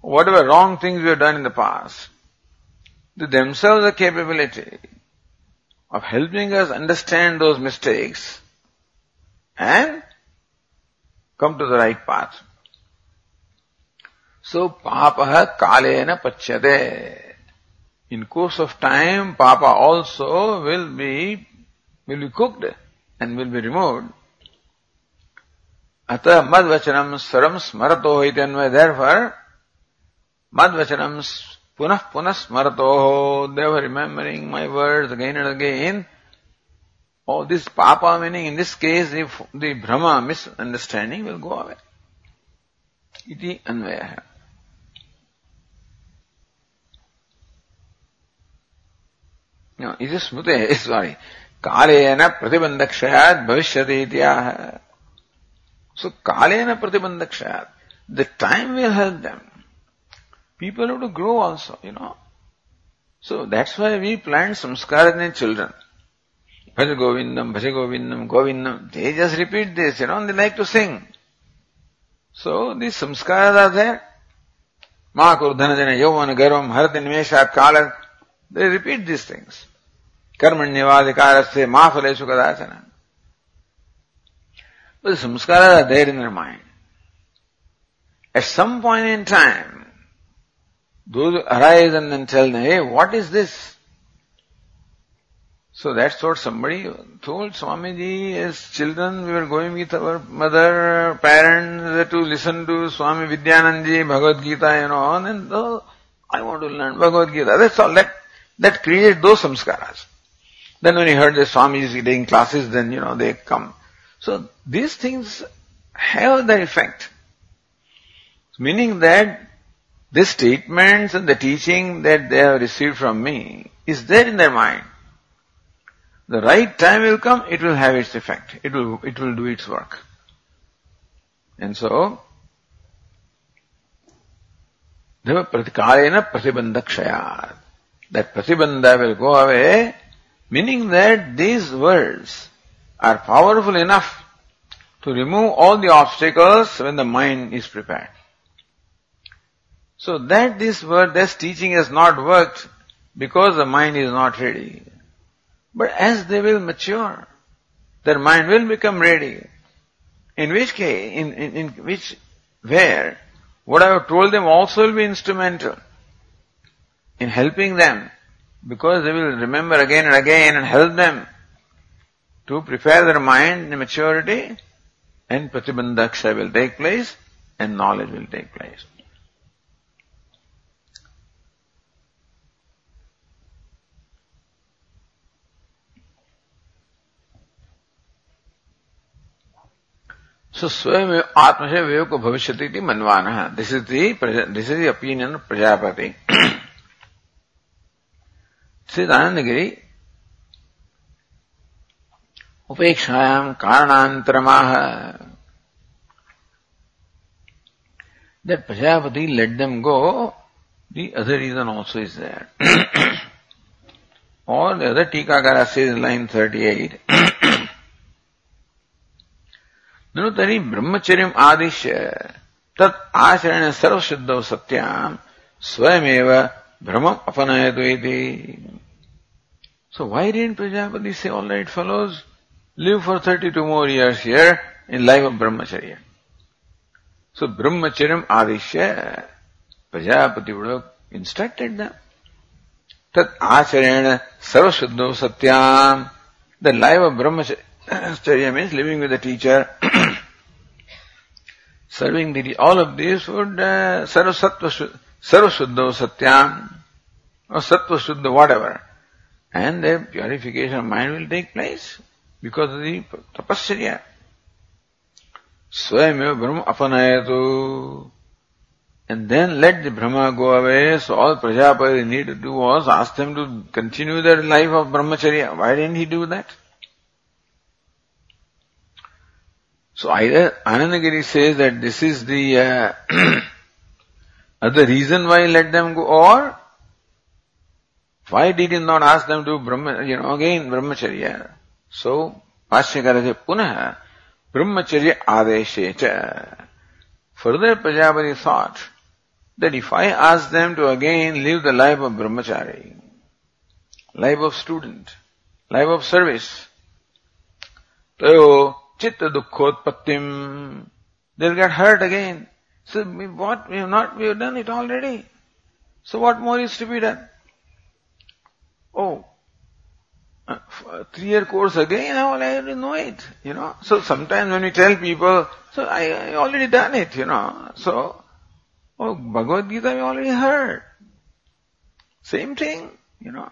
whatever wrong things we have done in the past, they themselves the capability of helping us understand those mistakes and come to the right path. So, papa kalena pachyate. In course of time, papa also will be, will be cooked and will be removed. Madvachanam saram smarato iti Therefore, Madvachanam punah punah smarato. They were remembering my words again and again. Oh, this papa meaning in this case the, the Brahma misunderstanding will go away. Iti anvaya. No, it is smute, sorry. Kalena pratibandakshayat bhavishyati ityaha. So kalena pratibandakshayat. The time will help them. People have to grow also, you know. So that's why we plant samskaras in children. Bhaja Govindam, Bhaja Govindam, Govindam. They just repeat this, you know, they like to sing. So these samskaras are there. Ma kurdhanajana yavana garvam harati nimeshat kala. They repeat these things. Karmanyavadikarasya ma phaleshu kadachana. But the samskaras are there in their mind. At some point in time, those arise and then tell hey, what is this? So that's what somebody told Swamiji as children, we were going with our mother, parents to listen to Swami Vidyanandji, Bhagavad Gita, and know, and oh, I want to learn Bhagavad Gita. That's all. That, that creates those samskaras. Then when he heard the Swami is taking classes, then, you know, they come. So these things have the effect. Meaning that the statements and the teaching that they have received from me is there in their mind. The right time will come, it will have its effect. It will, it will do its work. And so. That pratibandha will go away, meaning that these words are powerful enough to remove all the obstacles when the mind is prepared. So that this word, this teaching has not worked because the mind is not ready. But as they will mature, their mind will become ready. In which case, in, in, in which, where, what I have told them also will be instrumental in helping them because they will remember again and again and help them to prepare their mind in maturity and pratibandhaksha will take place and knowledge will take place. So स्वयं आत्म से को भविष्य मनवान है this is the this is opinion Prajapati Shri Anand Giri उपेक्षायाम कारणांतरमाह that Prajapati let them go the other reason also is that और other tikakara line thirty eight ननु तरी ब्रह्मचर्य आदिश्य। तत् आचरण सर्वशुद्ध सत्याम स्वयं भ्रम अपनाय सो why didn't Prajapati say all right fellows live for thirty two more years here in life of brahmacharya so brahmacharya आदिश्य Prajapati would instructed the तत् आचरण सर्वशुद्ध Satya the life of brahmacharya means living with teacher serving the all of these would uh, sarvasatva sarvashuddho satyam or sattva shuddha whatever. And the purification of mind will take place because of the tapasya. Swayameva Bhrama apanayatu. And then let the Bhrama go away. So all Prajapati need to do was ask them to continue their life of brahmacharya. Why didn't he do that? So either Anandagiri says that this is the uh, other reason why let them go, or why did he not ask them to Brahma, you know, again brahmacharya? So, Bhashyakara says, Punah, brahmacharya adeshecha. Further Prajapati thought that if I ask them to again live the life of brahmachari, life of student, life of service, tayo chitta dukkhotpattim, they'll get hurt again. So what we have not, we have done it already. So what more is to be done? Oh, uh, uh, three-year course again, I already know it, you know. So sometimes when we tell people, so I, I already done it, you know. So, oh, Bhagavad Gita we already heard. Same thing, you know.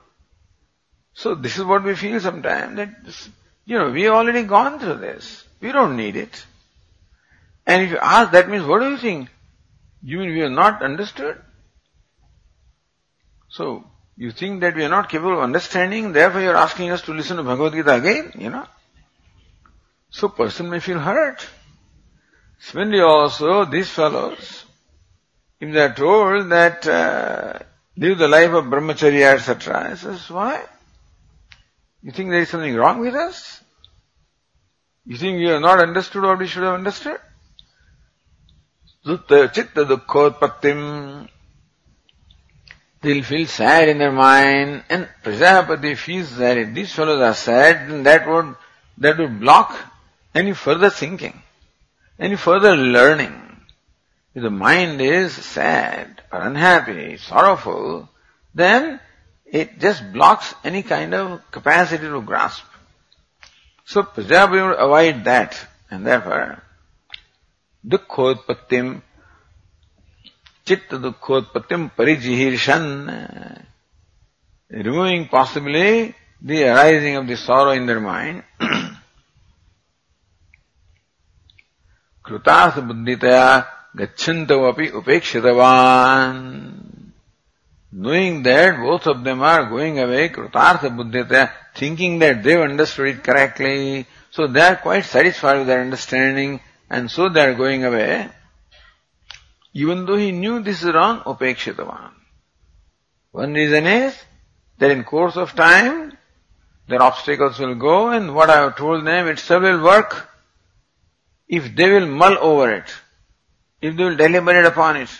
So this is what we feel sometimes, that, you know, we have already gone through this. We don't need it. And if you ask, that means what do you think? You mean we are not understood? So, you think that we are not capable of understanding, therefore you are asking us to listen to Bhagavad Gita again, you know. So person may feel hurt. Similarly also, these fellows, if they are told that uh, live the life of brahmacharya, etc., says, why? You think there is something wrong with us? You think we have not understood what we should have understood? Chitta dukkha They'll feel sad in their mind, and Prajapati feels that if these fellows are sad, then that would, that would block any further thinking, any further learning. If the mind is sad or unhappy, sorrowful, then it just blocks any kind of capacity to grasp. So Prajapati would avoid that, and therefore, dukkhodpattim चित्त दुखोत्पत्तिम परिजिहीर्षन removing possibly the arising of the sorrow in their mind. कृतार्थ बुद्धितया गच्छन्तो अपि उपेक्षितवान् knowing that both of them are going away kritartha buddhita thinking that they've understood it correctly so they are quite satisfied with their understanding and so they are going away even though he knew this is wrong, upekshitavan. One reason is that in course of time, their obstacles will go and what I have told them itself will work if they will mull over it, if they will deliberate upon it,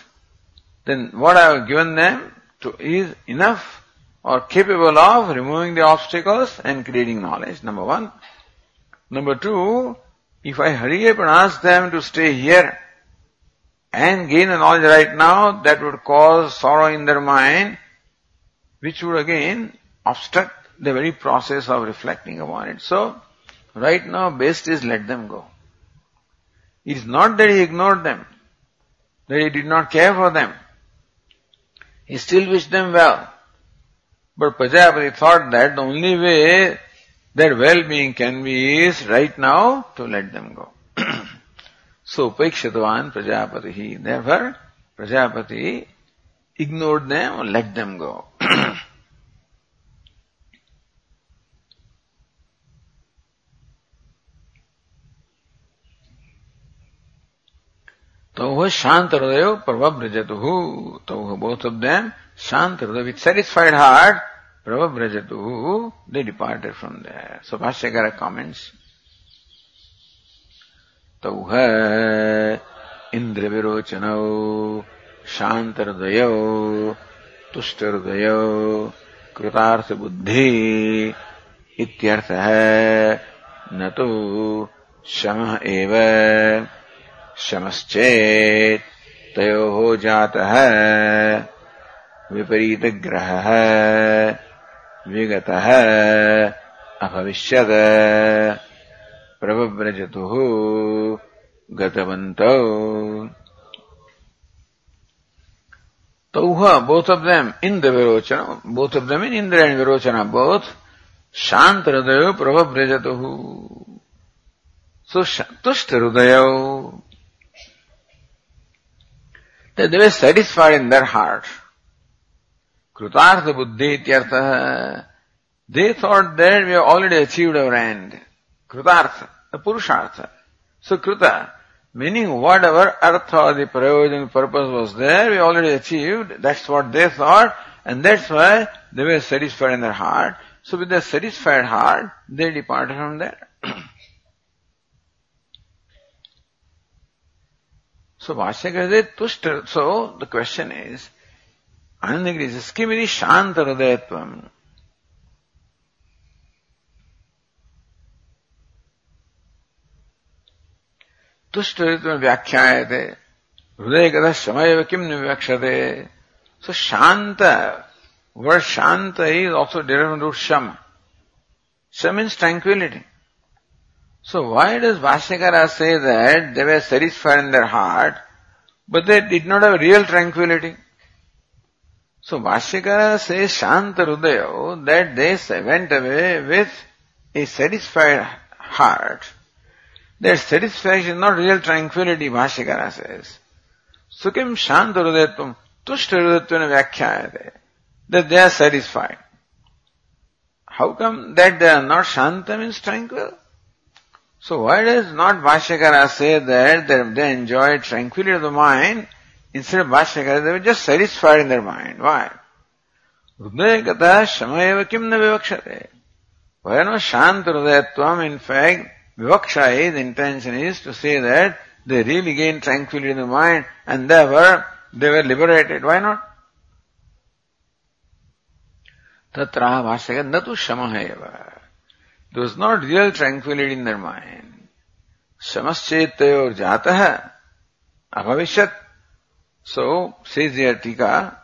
then what I have given them to is enough or capable of removing the obstacles and creating knowledge, number one. Number two, if I hurry up and ask them to stay here, and gain a knowledge right now that would cause sorrow in their mind, which would again obstruct the very process of reflecting upon it. So, right now best is let them go. It is not that he ignored them, that he did not care for them. He still wished them well. But Prajapati thought that the only way their well-being can be is right now to let them go. So Upekshitavan Prajapati. Therefore, Prajapati ignored them or let them go. तो वह शांत हृदय प्रभ ब्रजत who तो वह both of them शांत हृदय विथ सेटिस्फाइड हार्ट प्रभ ब्रजत who they departed from the Subhash कर कॉमेंट्स तो वह इंद्र विरोचन शांत हृदय, तुष्ट हृदय, कृतार्थ बुद्धि इत्यर्थ है न तो शम एवं। शमश्चे तय हो जाता है विपरीत ग्रह है विगत है अभविष्य प्रभव्रजतु गतवंत तो हुआ both of them Indra Virochana both of them in Indra and Virochana both शांत हृदय प्रभव्रजतु। सो तुष्ट हृदय। They were satisfied in their heart. Krutartha Buddhi Ityartha, they thought that we have already achieved our end. Krutartha, the Purushartha. So Kruta, Meaning whatever artha, the prayojan purpose was there, we already achieved. That's what they thought, and that's why they were satisfied in their heart. So with their satisfied heart, they departed from there. So भाष्य हृदय तुष्ट so the question is Anand Giri जिसकी मेरी शांत हृदय तुष्ट हृदय में व्याख्या आए थे हृदय कदा समय किम निवक्ष थे सो शांत वर्ड शांत is also direct root sham sham means tranquility So why does Bhashyakara say that they were satisfied in their heart, but they did not have real tranquility? So Bhashyakara says Shanta Hrudayo that they went away with a satisfied heart That satisfaction is not real tranquility, Bhashyakara says. Sukhim shantarudetvam tushtarudetvam vyakhyayate. That they are satisfied. How come that they are not shanta means tranquil? So why does not Bhashyakara say that they enjoy tranquility of the mind instead of Bhashyakara they were just satisfied in their mind? Why? Hridayakata shamayeva kim na vivakshate. Why in fact Vivaksha is, the intention is to say that they really gained tranquility in the mind and therefore they were liberated. Why not? Tatra bhashya natu shamaheva. There was not real tranquility in their mind. Shamaschetayor jataha abhavishat. So, says the Tika,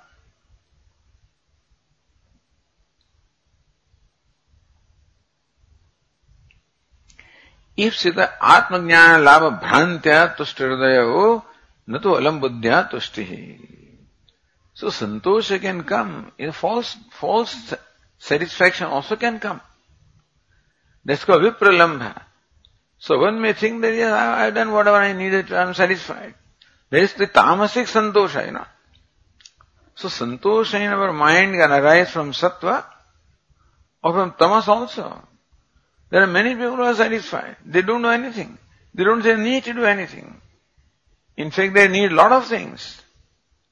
ईप्सित आत्मज्ञान लाभ भ्रांत्या तुष्ट हृदय न तो अलम बुद्धिया तुष्टि so santosh can come in false false satisfaction also can come That's called vipralambha. So one may think that, yes, I, have done whatever I needed, I am satisfied. There is the tamasic santosha, you know. So santosha in our mind can arise from sattva or from tamas also. There are many people who are satisfied. They don't know anything. They don't say need to do anything. In fact, they need a lot of things.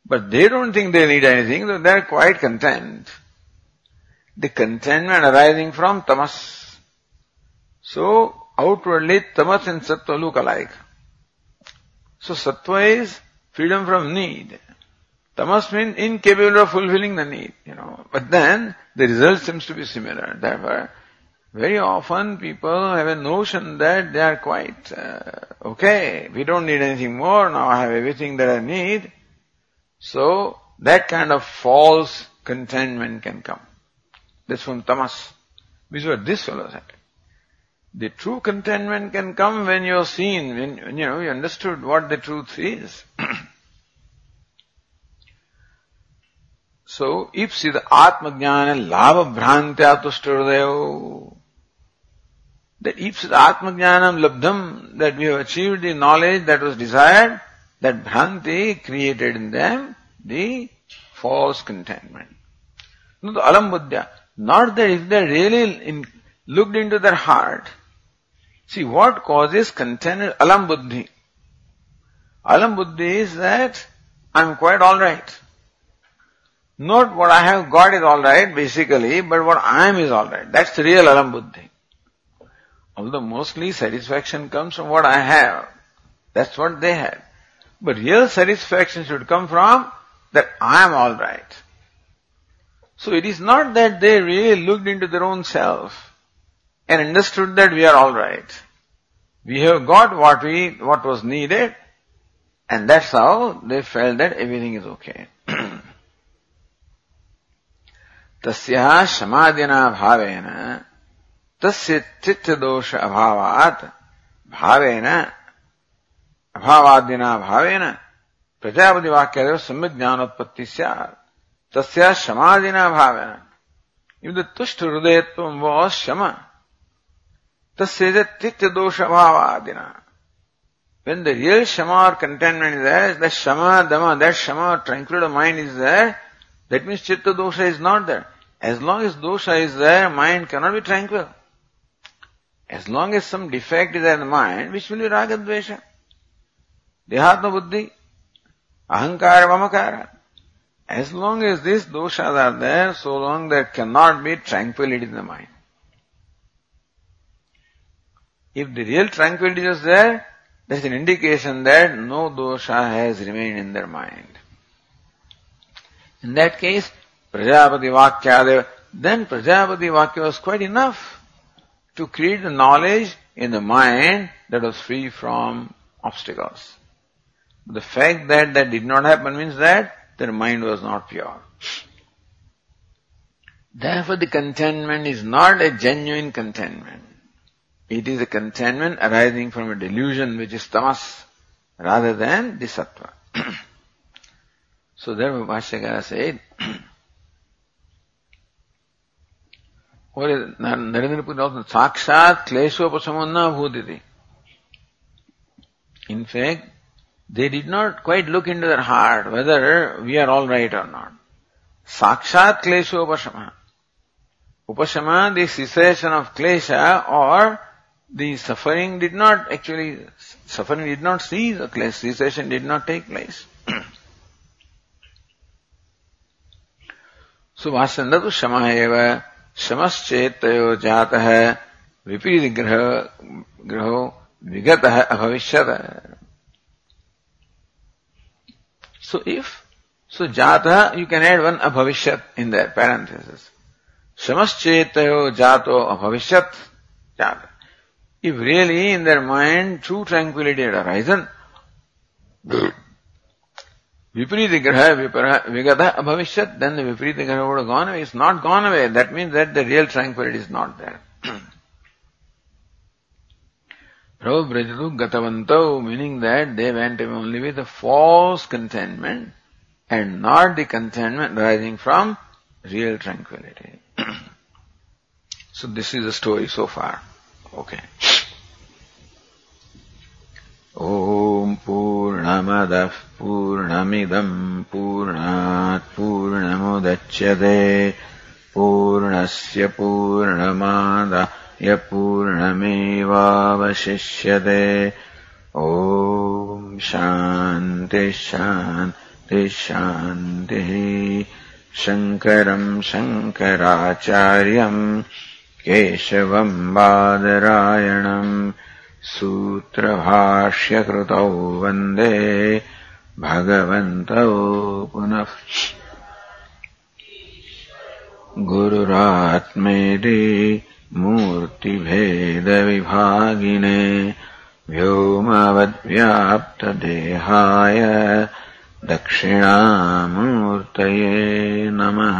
But they don't think they need anything, so they are quite content. The contentment arising from tamas. So, outwardly, tamas and sattva look alike. So, sattva is freedom from need. Tamas means incapable of fulfilling the need, you know. But then, the result seems to be similar. Therefore, very often people have a notion that they are quite uh, okay, we don't need anything more, now I have everything that I need. So that kind of false contentment can come. That's from tamas. Which is what this fellow said. The true contentment can come when you're seen, when, when you know, you understood what the truth is. so, if the Atmajnana lava bhrantya tushtirdayo, that if Atmajnanam labdham, that we have achieved the knowledge that was desired, that bhranti created in them the false contentment. Not alam buddha. Not that if they really in, looked into their heart, see what causes contentment, alam buddhi. Alam buddhi is that I'm quite alright. Not what I have got is alright basically, but what I am is alright. That's the real alam buddhi. Although mostly satisfaction comes from what I have. That's what they had. But real satisfaction should come from that I am alright. So it is not that they really looked into their own self and understood that we are alright. We have got what we, what was needed, and that's how they felt that everything is okay. तस्या समाधिना भावेन तस्य चित्तदोष अभावात् भावेन अभावादिना भावेन प्रजापति वाक्य सम्यक ज्ञानोत्पत्ति तस्या समाधिना भावेन If the tushta hridayatvam was shama, tasya titya dosha bhavadina. When the real shama or contentment is there, the shama, dama, that shama tranquil mind is there, that means chitta dosha is not there. As long as dosha is there, mind cannot be tranquil. As long as some defect is there in the mind, which will be raga dvesha. Dehatma buddhi, ahankara, mamakara. As long as these doshas are there, so long there cannot be tranquility in the mind. If the real tranquility is there, that's an indication that no dosha has remained in their mind. In that case, Prajapati Vakya, then Prajapati Vakya was quite enough to create the knowledge in the mind that was free from obstacles. The fact that that did not happen means that their mind was not pure. Therefore the contentment is not a genuine contentment. It is a contentment arising from a delusion which is tamas rather than the sattva. so therefore Bhashyakara said, what is Narendra also, Sakshat Kleshopasamana Bhuditi. In fact, they did not quite look into their heart whether we are all right or not. Sakshat klesha upashama. Upashama, the cessation of klesha or the suffering did not actually, suffering did not cease, the cessation did not take place. Subhashchandra तो क्षमा एव शमश्चेतयो जात है विपरीत ग्रह ग्रहो विगत है अभविष्यत So if, so jata, you can add one abhavishyat in there, parenthesis. Shamaschetayo jato abhavishyat jata. if really in their mind true tranquility had arisen, graha vigata abhavishyat, then the Viparitigraha would have gone away. It's not gone away. That means that the real tranquility is not there. Prabhupada Gatavanto, meaning that they went away only with a false contentment and not the contentment arising from real tranquility. so this is the story so far. ॐ पूर्णमदः पूर्णमिदम् पूर्णात् पूर्णमुदच्यते। पूर्णस्य पूर्णमादा यपूर्णमेवावशिष्यते ॐ शान्तिः शान्तिः शङ्करम् शङ्कराचार्यम् केशवम् बादरायणम् सूत्रभाष्यकृतौ वन्दे भगवन्तौ पुनः। गुरुरात्मेति मूर्तिभेदविभागिने व्योमवद्व्याप्तदेहाय दक्षिणामूर्तये नमः